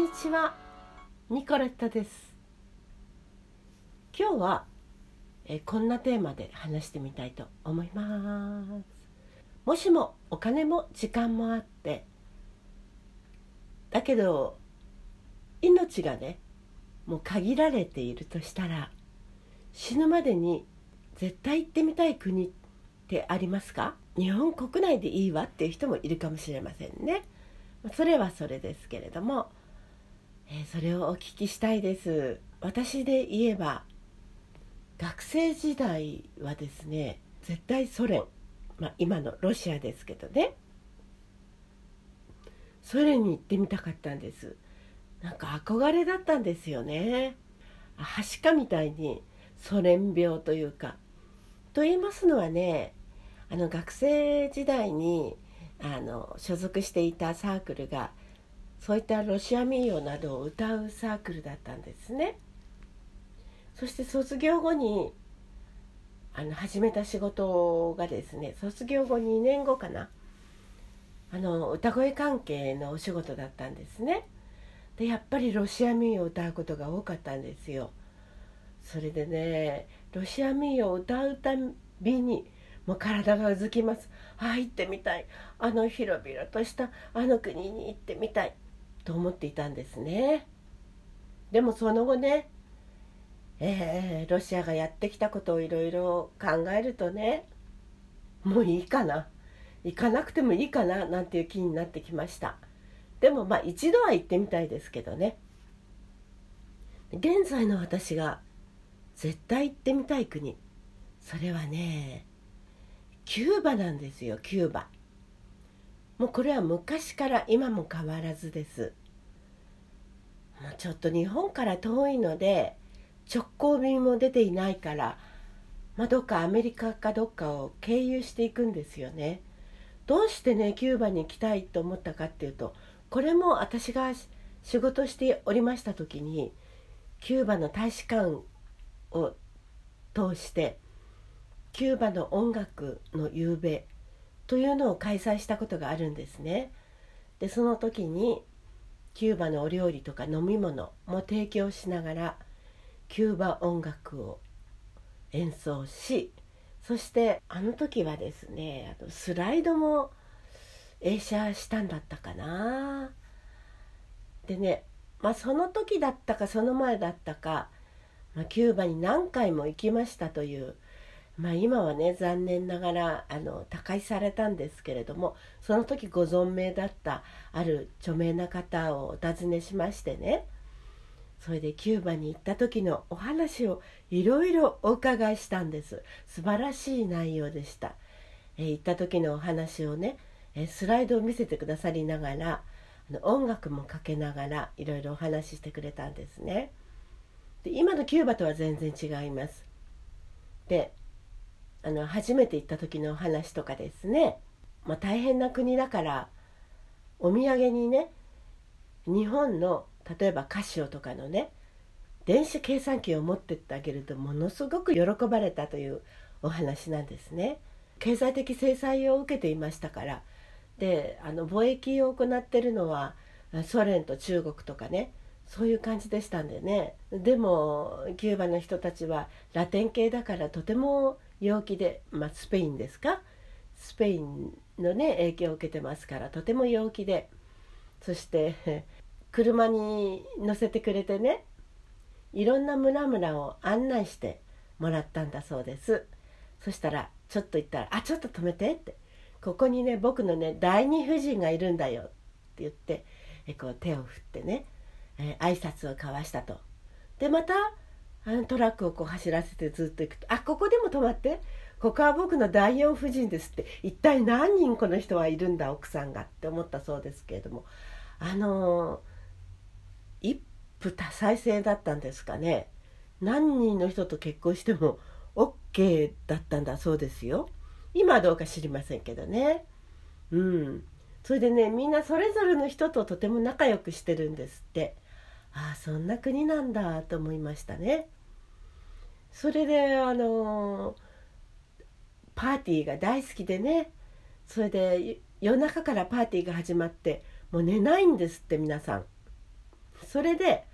んにちは。ニコレットです。今日はえこんなテーマで話してみたいと思います。もしもお金も時間もあってだけど命がねもう限られているとしたら死ぬまでに絶対行ってみたい国ってありますか？日本国内でいいわっていう人もいるかもしれませんね。それはそれですけれども、えー、それをお聞きしたいです。私で言えば学生時代はですね絶対ソ連、まあ、今のロシアですけどね。ソ連に行ってみたかったんです。なんか憧れだったんですよね。はしかみたいにソ連病というか。と言いますのはねあの学生時代にあの所属していたサークルがそういったロシア民謡などを歌うサークルだったんですね。そして卒業後にあの始めた仕事がですね卒業後2年後かな。あの歌声関係のお仕事だったんですね。でやっぱりロシア民謡を歌うことが多かったんですよ。それでねロシア民謡を歌うたびにもう体がうずきます。ああ行ってみたい。あの広々としたあの国に行ってみたい。と思っていたんですね。でもその後ねえー、ロシアがやってきたことをいろいろ考えるとねもういいかな行かなくてもいいかななんていう気になってきました。でもまあ一度は行ってみたいですけどね。現在の私が絶対行ってみたい国。それはねキューバなんですよキューバ。もうこれは昔から今も変わらずです。もうちょっと日本から遠いので直行便も出ていないから、まあ、どっかアメリカかどっかを経由していくんですよね。どうしてねキューバに行きたいと思ったかっていうとこれも私が仕事しておりました時にキューバの大使館を通してキューバの音楽の夕べというのを開催したことがあるんですね。でその時にキューバのお料理とか飲み物も提供しながらキューバ音楽を演奏しそしてあの時はですねあのスライドも映写したんだったかな。でねまあその時だったかその前だったか、まあ、キューバに何回も行きましたというまあ、今はね残念ながらあの他界されたんですけれどもその時ご存命だったある著名な方をお尋ねしましてね。それでキューバに行った時のお話をいろいろお伺いしたんです。素晴らしい内容でした、えー、行った時のお話をね、えスライドを見せてくださりながらあの音楽もかけながらいろいろお話ししてくれたんですね。で今のキューバとは全然違います。であの初めて行った時の話とかですね、まあ、大変な国だからお土産にね日本の例えばカシオとかのね電子計算機を持ってってあげるとものすごく喜ばれたというお話なんですね。経済的制裁を受けていましたから。であの貿易を行ってるのはソ連と中国とかねそういう感じでしたんでね。でもキューバの人たちはラテン系だからとても陽気で、まあ、スペインですか？スペインのね影響を受けてますからとても陽気で。そして 車に乗せてくれてねいろんな村々を案内してもらったんだそうです。そしたらちょっと言ったら「あちょっと止めて」って「ここにね僕のね第二夫人がいるんだよ」って言ってえこう手を振ってね、えー、挨拶を交わしたと。でまたあのトラックをこう走らせてずっと行くと「あここでも止まって。ここは僕の第四夫人です」って。一体何人この人はいるんだ奥さんがって思ったそうですけれども。あの、一夫多妻制だったんですかね。何人の人と結婚しても OK だったんだそうですよ。今はどうか知りませんけどね。うん。それでねみんなそれぞれの人ととても仲良くしてるんですって。ああそんな国なんだと思いましたね。それであのパーティーが大好きでねそれで夜中からパーティーが始まってもう寝ないんですって皆さん。それで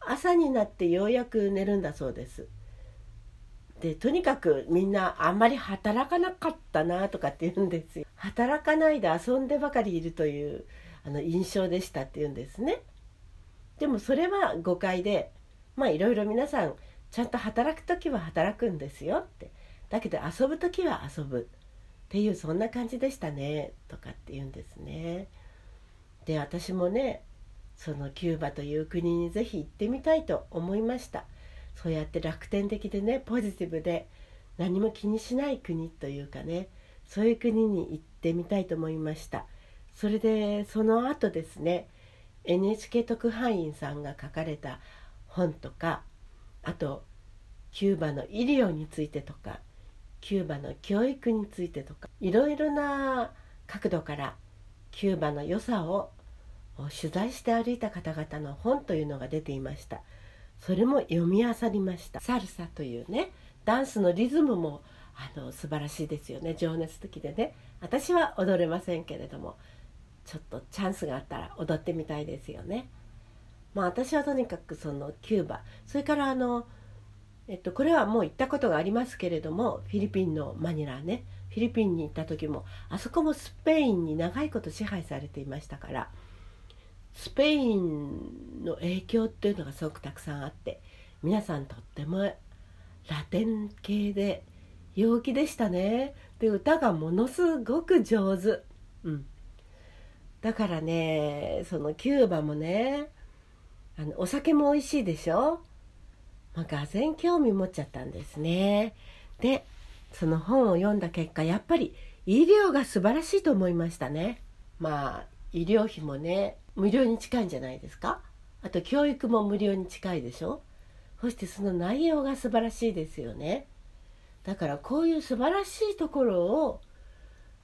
朝になってようやく寝るんだそうですでとにかくみんなあんまり働かなかったなとかって言うんですよ働かないで遊んでばかりいるというあの印象でしたって言うんですねでもそれは誤解でまあいろいろ皆さんちゃんと働く時は働くんですよって。だけど遊ぶ時は遊ぶっていうそんな感じでしたねとかって言うんですね。で私もねそのキューバという国にぜひ行ってみたいと思いました。そうやって楽天的でねポジティブで何も気にしない国というかねそういう国に行ってみたいと思いました。それでその後ですね NHK 特派員さんが書かれた本とかあとキューバの医療についてとかキューバの教育についてとかいろいろな角度からキューバの良さを取材して歩いた方々の本というのが出ていました。それも読み漁りました。サルサというねダンスのリズムもあの素晴らしいですよね。情熱的でね。私は踊れませんけれども。ちょっとチャンスがあったら踊ってみたいですよね。まあ私はとにかくそのキューバ。それからあのえっとこれはもう行ったことがありますけれどもフィリピンのマニラね。フィリピンに行った時もあそこもスペインに長いこと支配されていましたからスペインの影響っていうのがすごくたくさんあって皆さんとってもラテン系で陽気でしたね。で歌がものすごく上手、うん、だからねそのキューバもねあのお酒も美味しいでしょ、まあ、がぜ興味持っちゃったんですね。でその本を読んだ結果やっぱり医療が素晴らしいと思いましたね。まあ医療費もね無料に近いんじゃないですか？あと教育も無料に近いでしょ？そしてその内容が素晴らしいですよね。だからこういう素晴らしいところを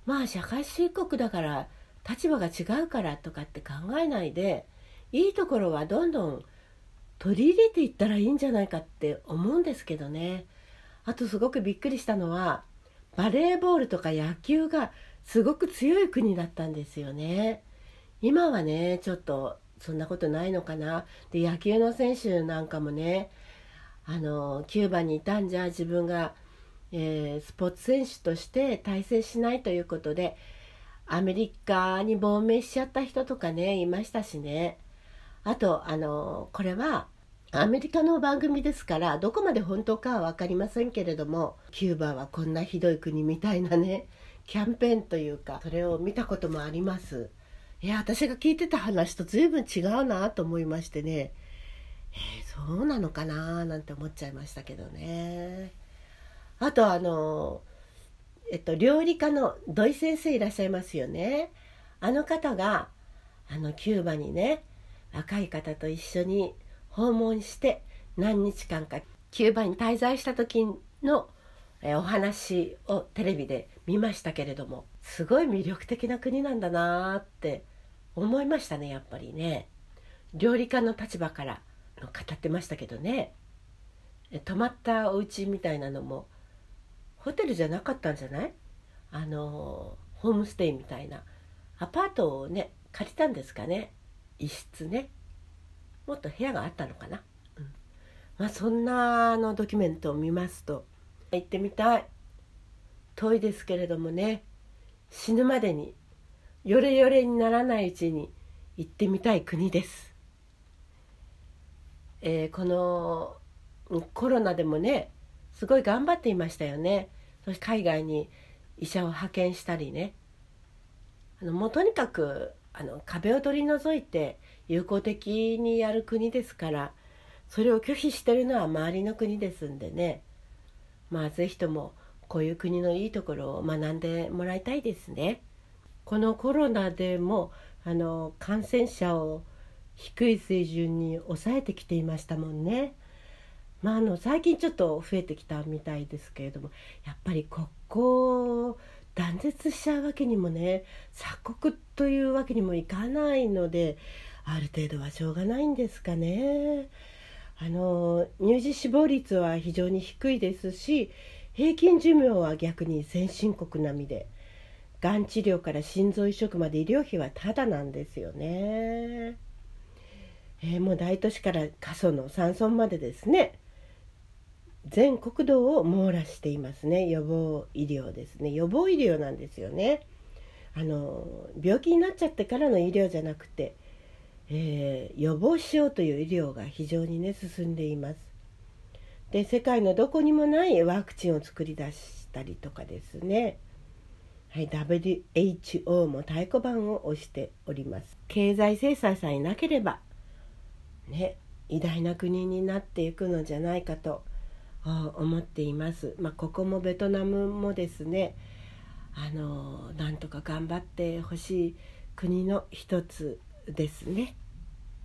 まあ社会主義国だから立場が違うからとかって考えないでいいところはどんどん取り入れていったらいいんじゃないかって思うんですけどねあとすごくびっくりしたのはバレーボールとか野球がすごく強い国だったんですよね。今はねちょっとそんなことないのかなで野球の選手なんかもねあのキューバにいたんじゃ自分が、えー、スポーツ選手として大成しないということでアメリカに亡命しちゃった人とかねいましたしね。あとあのこれはアメリカの番組ですからどこまで本当かは分かりませんけれどもキューバはこんなひどい国みたいなねキャンペーンというかそれを見たこともあります。いや私が聞いてた話と随分違うなと思いましてね。えー、そうなのかななんて思っちゃいましたけどね。あとあのえっと料理家の土井先生いらっしゃいますよね。あの方があのキューバにね若い方と一緒に訪問して何日間かキューバに滞在した時のえお話をテレビで見ましたけれどもすごい魅力的な国なんだなって思いましたねやっぱりね。料理家の立場から語ってましたけどね。泊まったお家みたいなのもホテルじゃなかったんじゃない？あのホームステイみたいな。アパートをね借りたんですかね？一室ね。もっと部屋があったのかな、うん、まあそんなのドキュメントを見ますと行ってみたい。遠いですけれどもね。死ぬまでによれよれにならないうちに行ってみたい国です。えー、このコロナでもねすごい頑張っていましたよね。そして海外に医者を派遣したりねあのもうとにかくあの壁を取り除いて友好的にやる国ですからそれを拒否してるのは周りの国ですんでねまあ是非ともこういう国のいいところを学んでもらいたいですね。このコロナでもあの感染者を低い水準に抑えてきていましたもんね。まあ、あの最近ちょっと増えてきたみたいですけれどもやっぱり国交断絶しちゃうわけにもね鎖国というわけにもいかないのである程度はしょうがないんですかね。あの乳児死亡率は非常に低いですし平均寿命は逆に先進国並みで。がん治療から心臓移植まで医療費はタダなんですよね。えー、もう大都市から過疎の山村までですね全国道を網羅していますね。予防医療ですね。予防医療なんですよね。あの病気になっちゃってからの医療じゃなくて、えー、予防しようという医療が非常にね進んでいます。で世界のどこにもないワクチンを作り出したりとかですね。はい、WHO も太鼓判を押しております。経済制裁さえなければね偉大な国になっていくのじゃないかと思っています。まあ、ここもベトナムもですねあのなんとか頑張ってほしい国の一つですね。